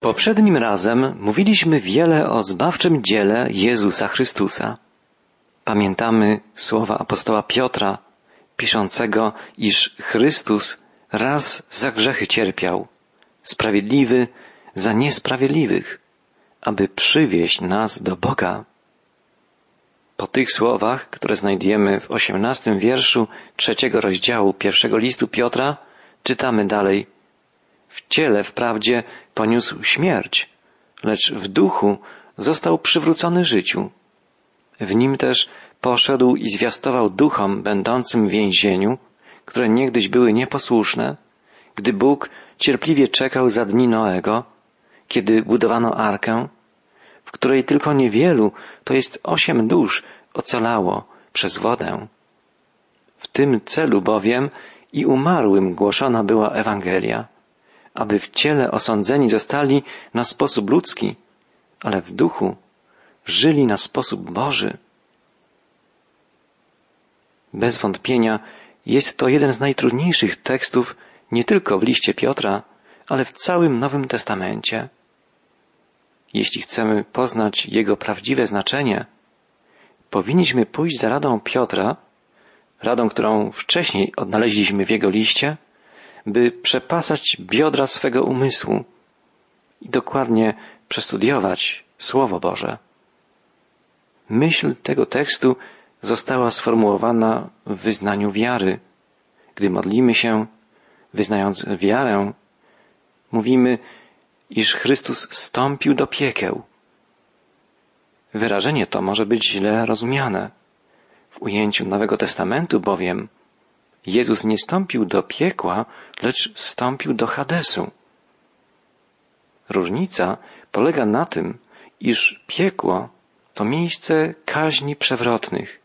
Poprzednim razem mówiliśmy wiele o zbawczym dziele Jezusa Chrystusa. Pamiętamy słowa apostoła Piotra, piszącego, iż Chrystus raz za grzechy cierpiał, sprawiedliwy za niesprawiedliwych, aby przywieść nas do Boga. Po tych słowach, które znajdujemy w osiemnastym wierszu trzeciego rozdziału pierwszego listu Piotra, czytamy dalej. W ciele wprawdzie poniósł śmierć, lecz w duchu został przywrócony życiu. W nim też poszedł i zwiastował duchom będącym w więzieniu, które niegdyś były nieposłuszne, gdy Bóg cierpliwie czekał za dni Noego, kiedy budowano arkę, w której tylko niewielu, to jest osiem dusz, ocalało przez wodę. W tym celu bowiem i umarłym głoszona była Ewangelia, aby w ciele osądzeni zostali na sposób ludzki, ale w duchu żyli na sposób Boży. Bez wątpienia jest to jeden z najtrudniejszych tekstów nie tylko w liście Piotra, ale w całym Nowym Testamencie. Jeśli chcemy poznać jego prawdziwe znaczenie, powinniśmy pójść za radą Piotra, radą, którą wcześniej odnaleźliśmy w jego liście, by przepasać biodra swego umysłu i dokładnie przestudiować Słowo Boże. Myśl tego tekstu została sformułowana w wyznaniu wiary. Gdy modlimy się, wyznając wiarę, mówimy, iż Chrystus stąpił do piekieł. Wyrażenie to może być źle rozumiane. W ujęciu Nowego Testamentu bowiem Jezus nie stąpił do piekła, lecz stąpił do Hadesu. Różnica polega na tym, iż piekło to miejsce kaźni przewrotnych,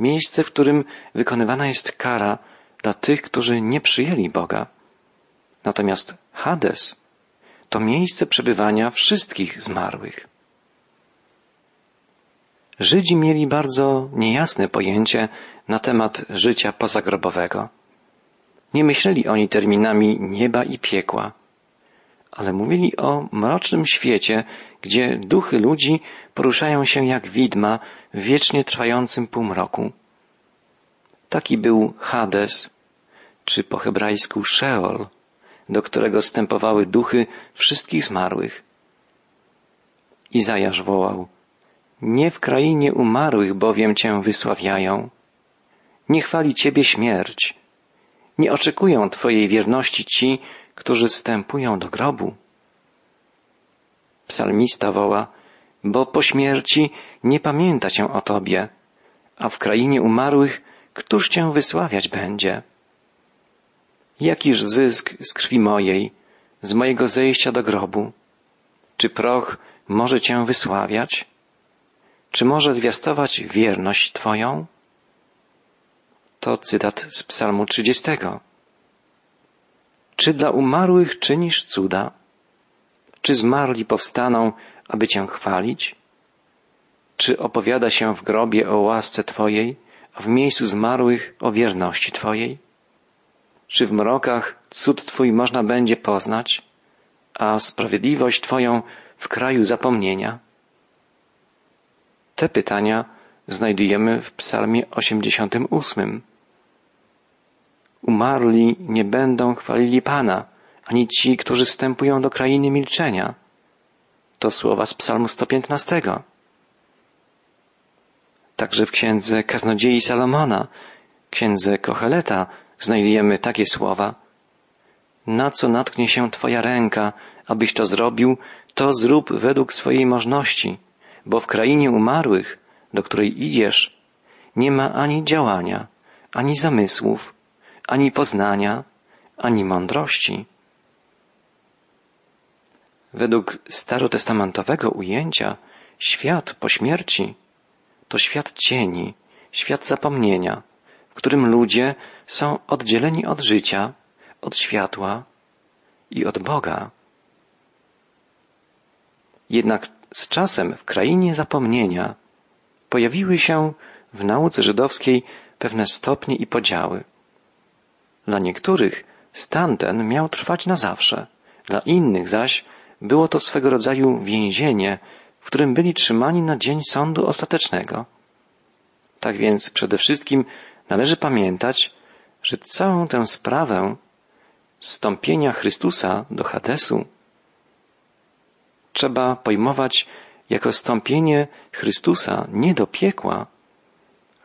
miejsce, w którym wykonywana jest kara dla tych, którzy nie przyjęli Boga. Natomiast Hades to miejsce przebywania wszystkich zmarłych. Żydzi mieli bardzo niejasne pojęcie na temat życia pozagrobowego. Nie myśleli oni terminami nieba i piekła, ale mówili o mrocznym świecie, gdzie duchy ludzi poruszają się jak widma w wiecznie trwającym półmroku. Taki był Hades, czy po hebrajsku Sheol, do którego stępowały duchy wszystkich zmarłych. Izajasz wołał, nie w krainie umarłych bowiem Cię wysławiają. Nie chwali Ciebie śmierć. Nie oczekują Twojej wierności ci, którzy stępują do grobu. Psalmista woła, bo po śmierci nie pamięta się o Tobie, a w krainie umarłych któż Cię wysławiać będzie? Jakiż zysk z krwi mojej, z mojego zejścia do grobu? Czy proch może Cię wysławiać? Czy może zwiastować wierność Twoją? To cytat z Psalmu 30. Czy dla umarłych czynisz cuda? Czy zmarli powstaną, aby Cię chwalić? Czy opowiada się w grobie o łasce Twojej, a w miejscu zmarłych o wierności Twojej? Czy w mrokach cud Twój można będzie poznać, a sprawiedliwość Twoją w kraju zapomnienia? Te pytania znajdujemy w Psalmie 88. Umarli nie będą chwalili Pana, ani ci, którzy stępują do krainy milczenia. To słowa z Psalmu 115. Także w księdze Kaznodziei Salomona, księdze Kocheleta znajdujemy takie słowa. Na co natknie się Twoja ręka, abyś to zrobił, to zrób według swojej możności bo w krainie umarłych, do której idziesz, nie ma ani działania, ani zamysłów, ani poznania, ani mądrości. Według starotestamentowego ujęcia świat po śmierci to świat cieni, świat zapomnienia, w którym ludzie są oddzieleni od życia, od światła i od Boga. Jednak z czasem w krainie zapomnienia pojawiły się w nauce żydowskiej pewne stopnie i podziały. Dla niektórych stan ten miał trwać na zawsze, dla innych zaś było to swego rodzaju więzienie, w którym byli trzymani na dzień sądu ostatecznego. Tak więc przede wszystkim należy pamiętać, że całą tę sprawę stąpienia Chrystusa do Hadesu trzeba pojmować jako stąpienie Chrystusa nie do piekła,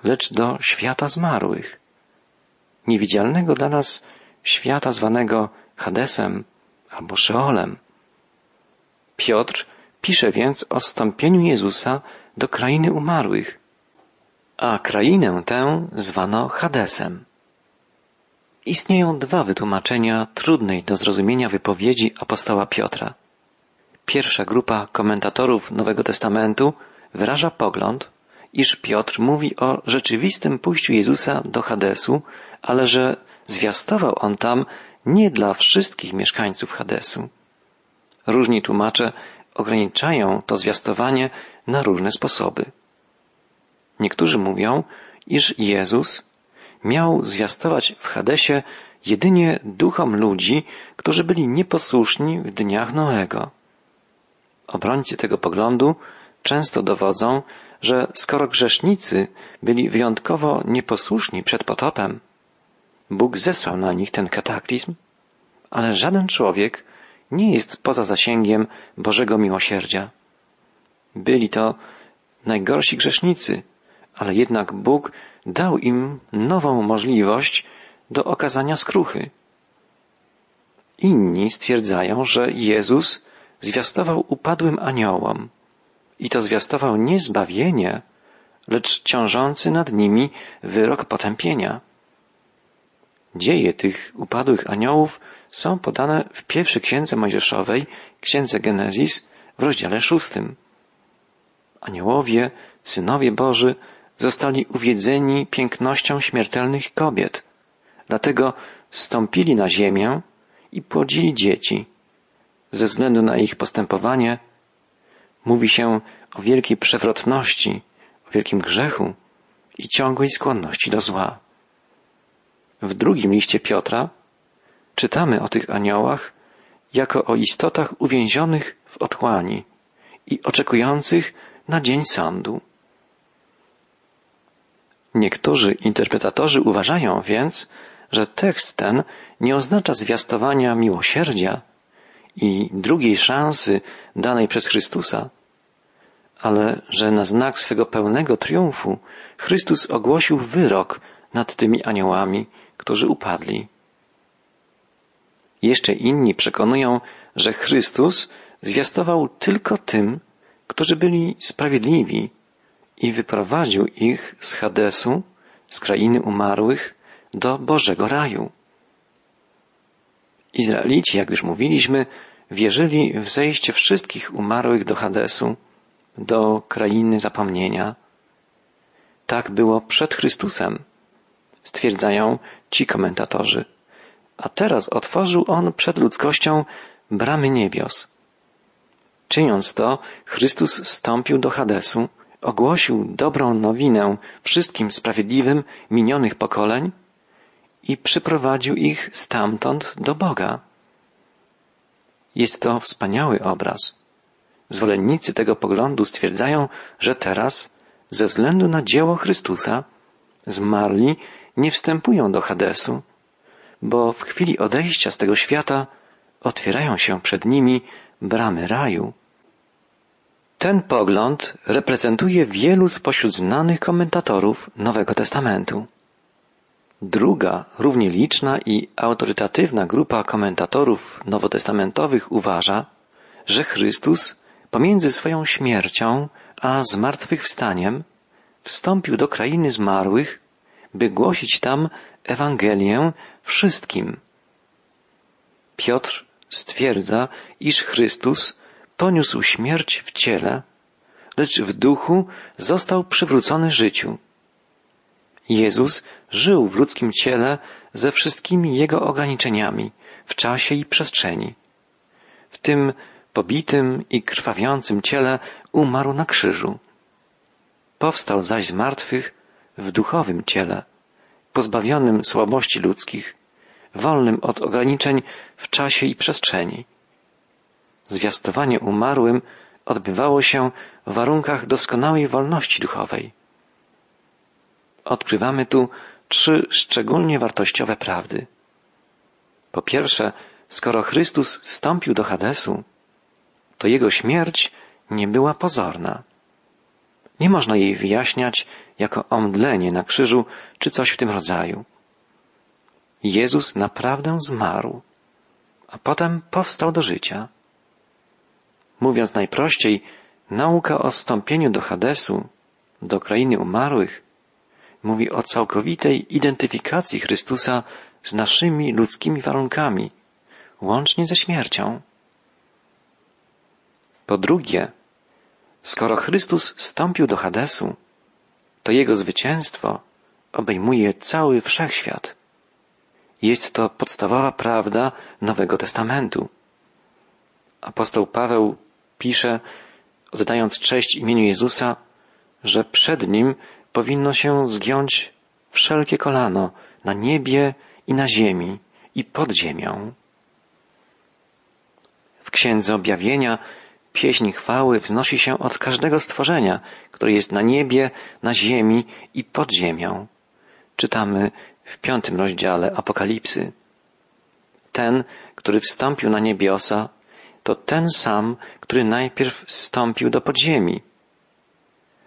lecz do świata zmarłych, niewidzialnego dla nas świata zwanego Hadesem albo Szeolem. Piotr pisze więc o stąpieniu Jezusa do krainy umarłych, a krainę tę zwano Hadesem. Istnieją dwa wytłumaczenia trudnej do zrozumienia wypowiedzi apostoła Piotra. Pierwsza grupa komentatorów Nowego Testamentu wyraża pogląd, iż Piotr mówi o rzeczywistym pójściu Jezusa do Hadesu, ale że zwiastował on tam nie dla wszystkich mieszkańców Hadesu. Różni tłumacze ograniczają to zwiastowanie na różne sposoby. Niektórzy mówią, iż Jezus miał zwiastować w Hadesie jedynie duchom ludzi, którzy byli nieposłuszni w dniach Noego. Obrońcy tego poglądu często dowodzą, że skoro grzesznicy byli wyjątkowo nieposłuszni przed potopem, Bóg zesłał na nich ten kataklizm, ale żaden człowiek nie jest poza zasięgiem Bożego miłosierdzia. Byli to najgorsi grzesznicy, ale jednak Bóg dał im nową możliwość do okazania skruchy. Inni stwierdzają, że Jezus zwiastował upadłym aniołom i to zwiastował nie zbawienie, lecz ciążący nad nimi wyrok potępienia. Dzieje tych upadłych aniołów są podane w pierwszej księdze Mojżeszowej, księdze Genezis, w rozdziale szóstym. Aniołowie, synowie Boży, zostali uwiedzeni pięknością śmiertelnych kobiet. Dlatego stąpili na ziemię i płodzili dzieci. Ze względu na ich postępowanie mówi się o wielkiej przewrotności, o wielkim grzechu i ciągłej skłonności do zła. W drugim liście Piotra czytamy o tych aniołach jako o istotach uwięzionych w otchłani i oczekujących na dzień sądu. Niektórzy interpretatorzy uważają więc, że tekst ten nie oznacza zwiastowania miłosierdzia i drugiej szansy danej przez Chrystusa, ale że na znak swego pełnego triumfu Chrystus ogłosił wyrok nad tymi aniołami, którzy upadli. Jeszcze inni przekonują, że Chrystus zwiastował tylko tym, którzy byli sprawiedliwi i wyprowadził ich z Hadesu, z krainy umarłych, do Bożego raju. Izraelici, jak już mówiliśmy, wierzyli w zejście wszystkich umarłych do Hadesu, do krainy zapomnienia. Tak było przed Chrystusem, stwierdzają ci komentatorzy. A teraz otworzył on przed ludzkością bramy niebios. Czyniąc to, Chrystus stąpił do Hadesu, ogłosił dobrą nowinę wszystkim sprawiedliwym minionych pokoleń i przyprowadził ich stamtąd do Boga. Jest to wspaniały obraz. Zwolennicy tego poglądu stwierdzają, że teraz, ze względu na dzieło Chrystusa, zmarli nie wstępują do Hadesu, bo w chwili odejścia z tego świata otwierają się przed nimi bramy raju. Ten pogląd reprezentuje wielu spośród znanych komentatorów Nowego Testamentu. Druga, równie liczna i autorytatywna grupa komentatorów nowotestamentowych uważa, że Chrystus pomiędzy swoją śmiercią a zmartwychwstaniem wstąpił do krainy zmarłych, by głosić tam Ewangelię wszystkim. Piotr stwierdza, iż Chrystus poniósł śmierć w ciele, lecz w duchu został przywrócony życiu. Jezus żył w ludzkim ciele ze wszystkimi jego ograniczeniami w czasie i przestrzeni. W tym pobitym i krwawiącym ciele umarł na krzyżu. Powstał zaś z martwych w duchowym ciele, pozbawionym słabości ludzkich, wolnym od ograniczeń w czasie i przestrzeni. zwiastowanie umarłym odbywało się w warunkach doskonałej wolności duchowej. Odkrywamy tu trzy szczególnie wartościowe prawdy. Po pierwsze, skoro Chrystus stąpił do Hadesu, to jego śmierć nie była pozorna. Nie można jej wyjaśniać jako omdlenie na krzyżu czy coś w tym rodzaju. Jezus naprawdę zmarł, a potem powstał do życia. Mówiąc najprościej, nauka o stąpieniu do Hadesu, do krainy umarłych, mówi o całkowitej identyfikacji Chrystusa z naszymi ludzkimi warunkami, łącznie ze śmiercią. Po drugie, skoro Chrystus stąpił do Hadesu, to Jego zwycięstwo obejmuje cały wszechświat. Jest to podstawowa prawda Nowego Testamentu. Apostoł Paweł pisze, oddając cześć imieniu Jezusa, że przed Nim powinno się zgiąć wszelkie kolano na niebie i na ziemi i pod ziemią. W Księdze Objawienia pieśń chwały wznosi się od każdego stworzenia, które jest na niebie, na ziemi i pod ziemią. Czytamy w piątym rozdziale Apokalipsy. Ten, który wstąpił na niebiosa, to ten sam, który najpierw wstąpił do podziemi.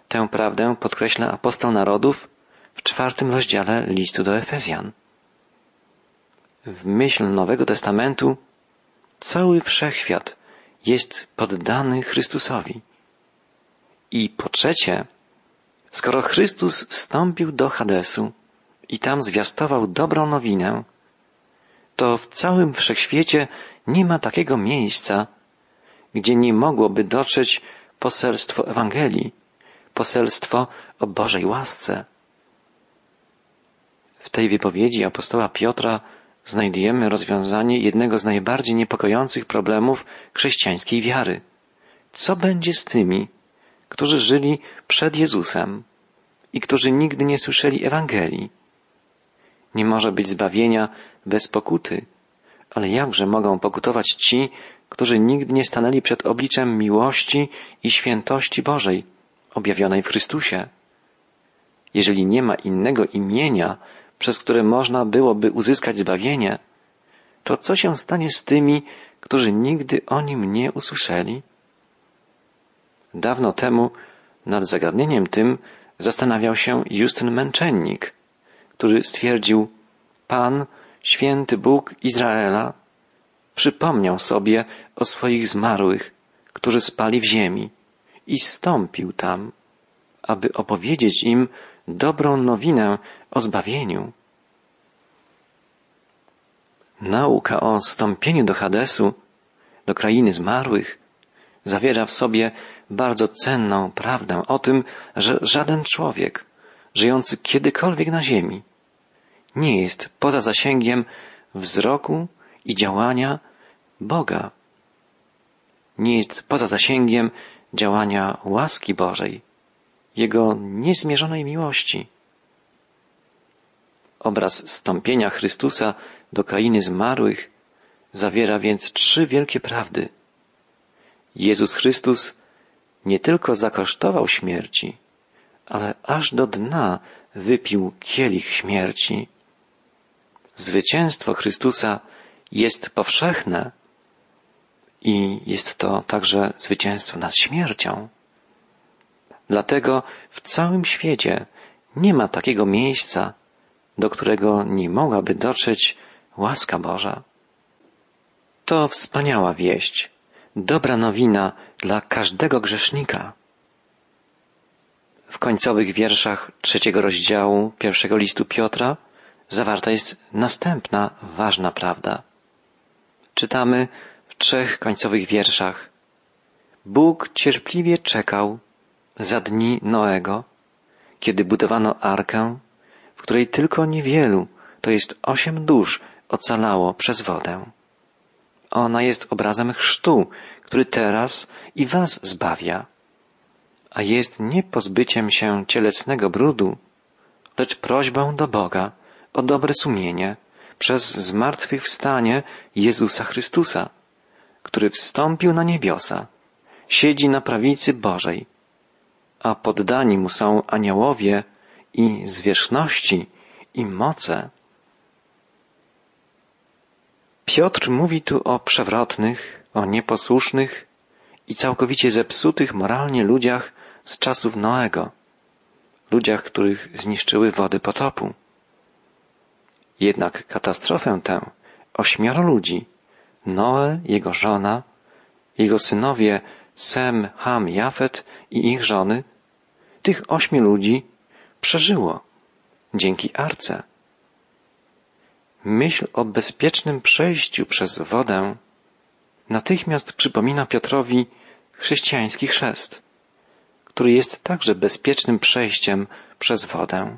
Tę prawdę podkreśla apostoł narodów w czwartym rozdziale listu do Efezjan. W myśl Nowego Testamentu cały wszechświat jest poddany Chrystusowi. I po trzecie, skoro Chrystus wstąpił do Hadesu i tam zwiastował dobrą nowinę, to w całym wszechświecie nie ma takiego miejsca, gdzie nie mogłoby dotrzeć poselstwo Ewangelii, poselstwo o Bożej łasce. W tej wypowiedzi apostoła Piotra znajdujemy rozwiązanie jednego z najbardziej niepokojących problemów chrześcijańskiej wiary. Co będzie z tymi, którzy żyli przed Jezusem i którzy nigdy nie słyszeli Ewangelii? Nie może być zbawienia bez pokuty, ale jakże mogą pokutować ci, którzy nigdy nie stanęli przed obliczem miłości i świętości Bożej, objawionej w Chrystusie? Jeżeli nie ma innego imienia, przez które można byłoby uzyskać zbawienie, to co się stanie z tymi, którzy nigdy o nim nie usłyszeli? Dawno temu nad zagadnieniem tym zastanawiał się Justyn Męczennik, który stwierdził, Pan, święty Bóg Izraela, przypomniał sobie o swoich zmarłych, którzy spali w ziemi i stąpił tam, aby opowiedzieć im dobrą nowinę o zbawieniu. Nauka o stąpieniu do Hadesu, do krainy zmarłych, zawiera w sobie bardzo cenną prawdę o tym, że żaden człowiek żyjący kiedykolwiek na ziemi nie jest poza zasięgiem wzroku i działania Boga. Nie jest poza zasięgiem działania łaski Bożej, Jego niezmierzonej miłości. Obraz stąpienia Chrystusa do krainy zmarłych zawiera więc trzy wielkie prawdy. Jezus Chrystus nie tylko zakosztował śmierci, ale aż do dna wypił kielich śmierci. Zwycięstwo Chrystusa jest powszechne i jest to także zwycięstwo nad śmiercią. Dlatego w całym świecie nie ma takiego miejsca, do którego nie mogłaby dotrzeć łaska Boża. To wspaniała wieść, dobra nowina dla każdego grzesznika. W końcowych wierszach trzeciego rozdziału pierwszego listu Piotra zawarta jest następna ważna prawda. Czytamy w trzech końcowych wierszach. Bóg cierpliwie czekał za dni Noego, kiedy budowano arkę, w której tylko niewielu, to jest osiem dusz, ocalało przez wodę. Ona jest obrazem chrztu, który teraz i was zbawia, a jest nie pozbyciem się cielesnego brudu, lecz prośbą do Boga o dobre sumienie przez zmartwychwstanie Jezusa Chrystusa, który wstąpił na niebiosa, siedzi na prawicy Bożej, a poddani mu są aniołowie i zwierzchności i moce. Piotr mówi tu o przewrotnych, o nieposłusznych i całkowicie zepsutych moralnie ludziach z czasów Noego, ludziach, których zniszczyły wody potopu. Jednak katastrofę tę ośmioro ludzi, Noe, jego żona, jego synowie Sem, Ham, Jafet i ich żony, tych ośmiu ludzi przeżyło dzięki arce. Myśl o bezpiecznym przejściu przez wodę natychmiast przypomina Piotrowi chrześcijański chrzest, który jest także bezpiecznym przejściem przez wodę.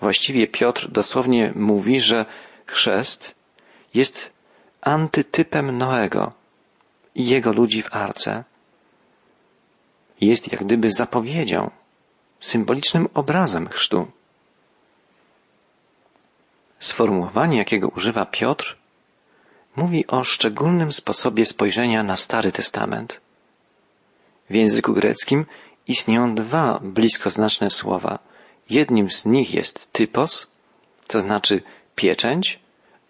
Właściwie Piotr dosłownie mówi, że chrzest jest antytypem Noego i jego ludzi w arce. Jest jak gdyby zapowiedzią, symbolicznym obrazem chrztu. Sformułowanie, jakiego używa Piotr, mówi o szczególnym sposobie spojrzenia na Stary Testament. W języku greckim istnieją dwa bliskoznaczne słowa. Jednym z nich jest typos, to znaczy pieczęć,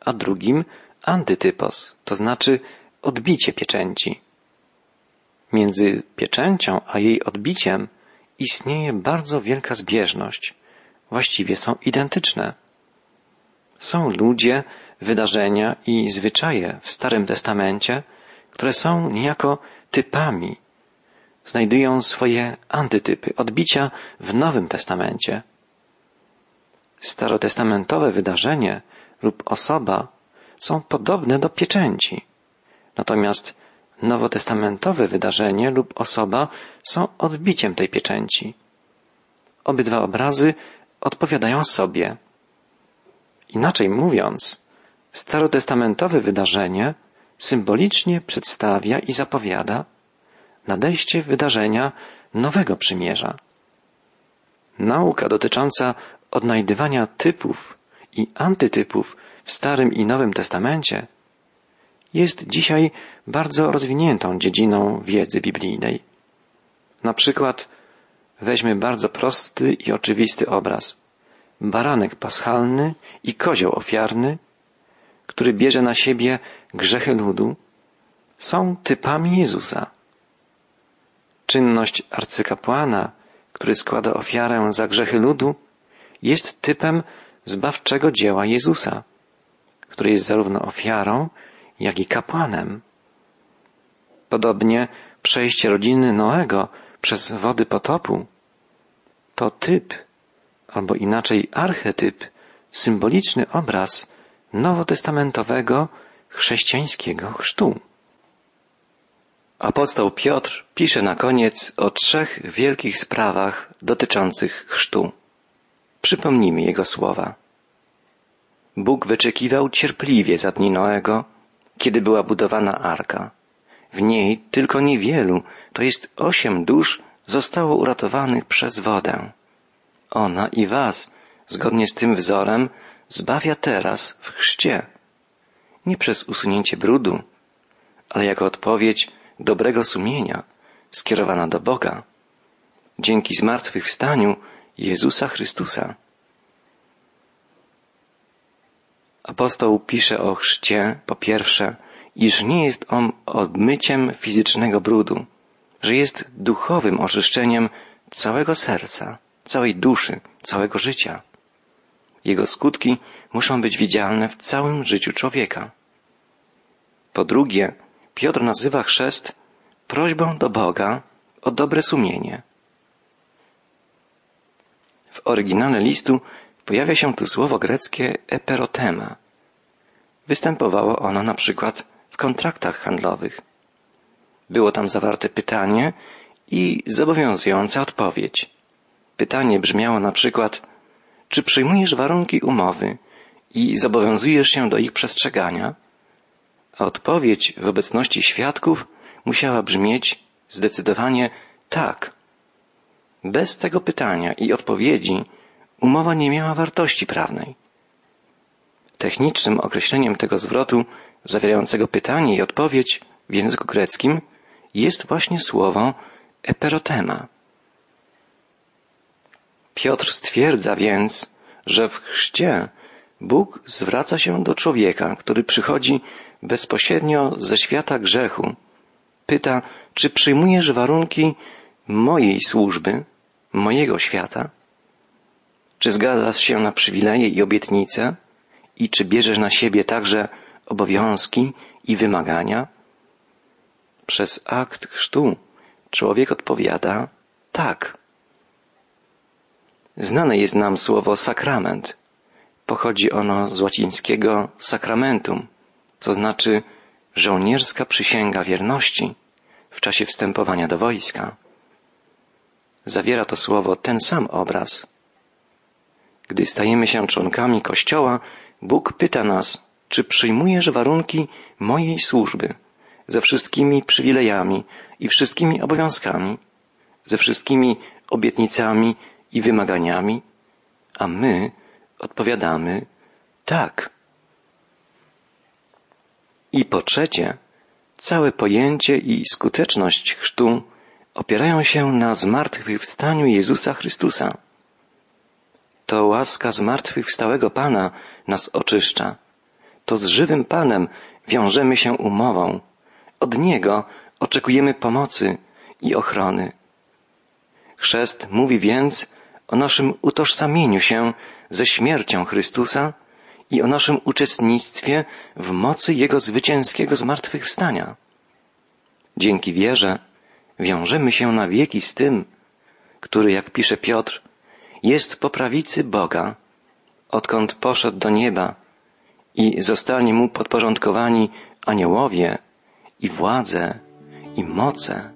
a drugim antytypos, to znaczy odbicie pieczęci. Między pieczęcią a jej odbiciem istnieje bardzo wielka zbieżność. Właściwie są identyczne. Są ludzie, wydarzenia i zwyczaje w Starym Testamencie, które są niejako typami, znajdują swoje antytypy, odbicia w Nowym Testamencie. Starotestamentowe wydarzenie lub osoba są podobne do pieczęci. Natomiast nowotestamentowe wydarzenie lub osoba są odbiciem tej pieczęci. Obydwa obrazy odpowiadają sobie. Inaczej mówiąc, starotestamentowe wydarzenie symbolicznie przedstawia i zapowiada nadejście wydarzenia nowego przymierza. Nauka dotycząca odnajdywania typów i antytypów w Starym i Nowym Testamencie jest dzisiaj bardzo rozwiniętą dziedziną wiedzy biblijnej. Na przykład weźmy bardzo prosty i oczywisty obraz. Baranek paschalny i kozioł ofiarny, który bierze na siebie grzechy ludu, są typami Jezusa. Czynność arcykapłana, który składa ofiarę za grzechy ludu, jest typem zbawczego dzieła Jezusa który jest zarówno ofiarą, jak i kapłanem. Podobnie przejście rodziny Noego przez wody potopu to typ, albo inaczej archetyp, symboliczny obraz nowotestamentowego chrześcijańskiego chrztu. Apostoł Piotr pisze na koniec o trzech wielkich sprawach dotyczących chrztu. Przypomnijmy jego słowa. Bóg wyczekiwał cierpliwie za dni Noego, kiedy była budowana arka. W niej tylko niewielu, to jest osiem dusz, zostało uratowanych przez wodę. Ona i was, zgodnie z tym wzorem, zbawia teraz w chrzcie. Nie przez usunięcie brudu, ale jako odpowiedź dobrego sumienia skierowana do Boga. Dzięki zmartwychwstaniu Jezusa Chrystusa. Apostoł pisze o chrzcie, po pierwsze, iż nie jest on odmyciem fizycznego brudu, że jest duchowym oczyszczeniem całego serca, całej duszy, całego życia. Jego skutki muszą być widzialne w całym życiu człowieka. Po drugie, Piotr nazywa chrzest prośbą do Boga o dobre sumienie. W oryginale listu Pojawia się tu słowo greckie eperotema. Występowało ono na przykład w kontraktach handlowych. Było tam zawarte pytanie i zobowiązująca odpowiedź. Pytanie brzmiało na przykład, czy przyjmujesz warunki umowy i zobowiązujesz się do ich przestrzegania? A odpowiedź w obecności świadków musiała brzmieć zdecydowanie tak. Bez tego pytania i odpowiedzi umowa nie miała wartości prawnej. Technicznym określeniem tego zwrotu, zawierającego pytanie i odpowiedź, w języku greckim jest właśnie słowo eperotema. Piotr stwierdza więc, że w chrzcie Bóg zwraca się do człowieka, który przychodzi bezpośrednio ze świata grzechu. Pyta, czy przyjmujesz warunki mojej służby, mojego świata? Czy zgadzasz się na przywileje i obietnice? I czy bierzesz na siebie także obowiązki i wymagania? Przez akt chrztu człowiek odpowiada tak. Znane jest nam słowo sakrament. Pochodzi ono z łacińskiego sacramentum, co znaczy żołnierska przysięga wierności w czasie wstępowania do wojska. Zawiera to słowo ten sam obraz. Gdy stajemy się członkami Kościoła, Bóg pyta nas, czy przyjmujesz warunki mojej służby ze wszystkimi przywilejami i wszystkimi obowiązkami, ze wszystkimi obietnicami i wymaganiami, a my odpowiadamy tak. I po trzecie, całe pojęcie i skuteczność chrztu opierają się na zmartwychwstaniu Jezusa Chrystusa. To łaska zmartwychwstałego Pana nas oczyszcza. To z żywym Panem wiążemy się umową. Od Niego oczekujemy pomocy i ochrony. Chrzest mówi więc o naszym utożsamieniu się ze śmiercią Chrystusa i o naszym uczestnictwie w mocy Jego zwycięskiego zmartwychwstania. Dzięki wierze wiążemy się na wieki z tym, który, jak pisze Piotr, jest po prawicy Boga, odkąd poszedł do nieba i zostanie mu podporządkowani aniołowie i władze i moce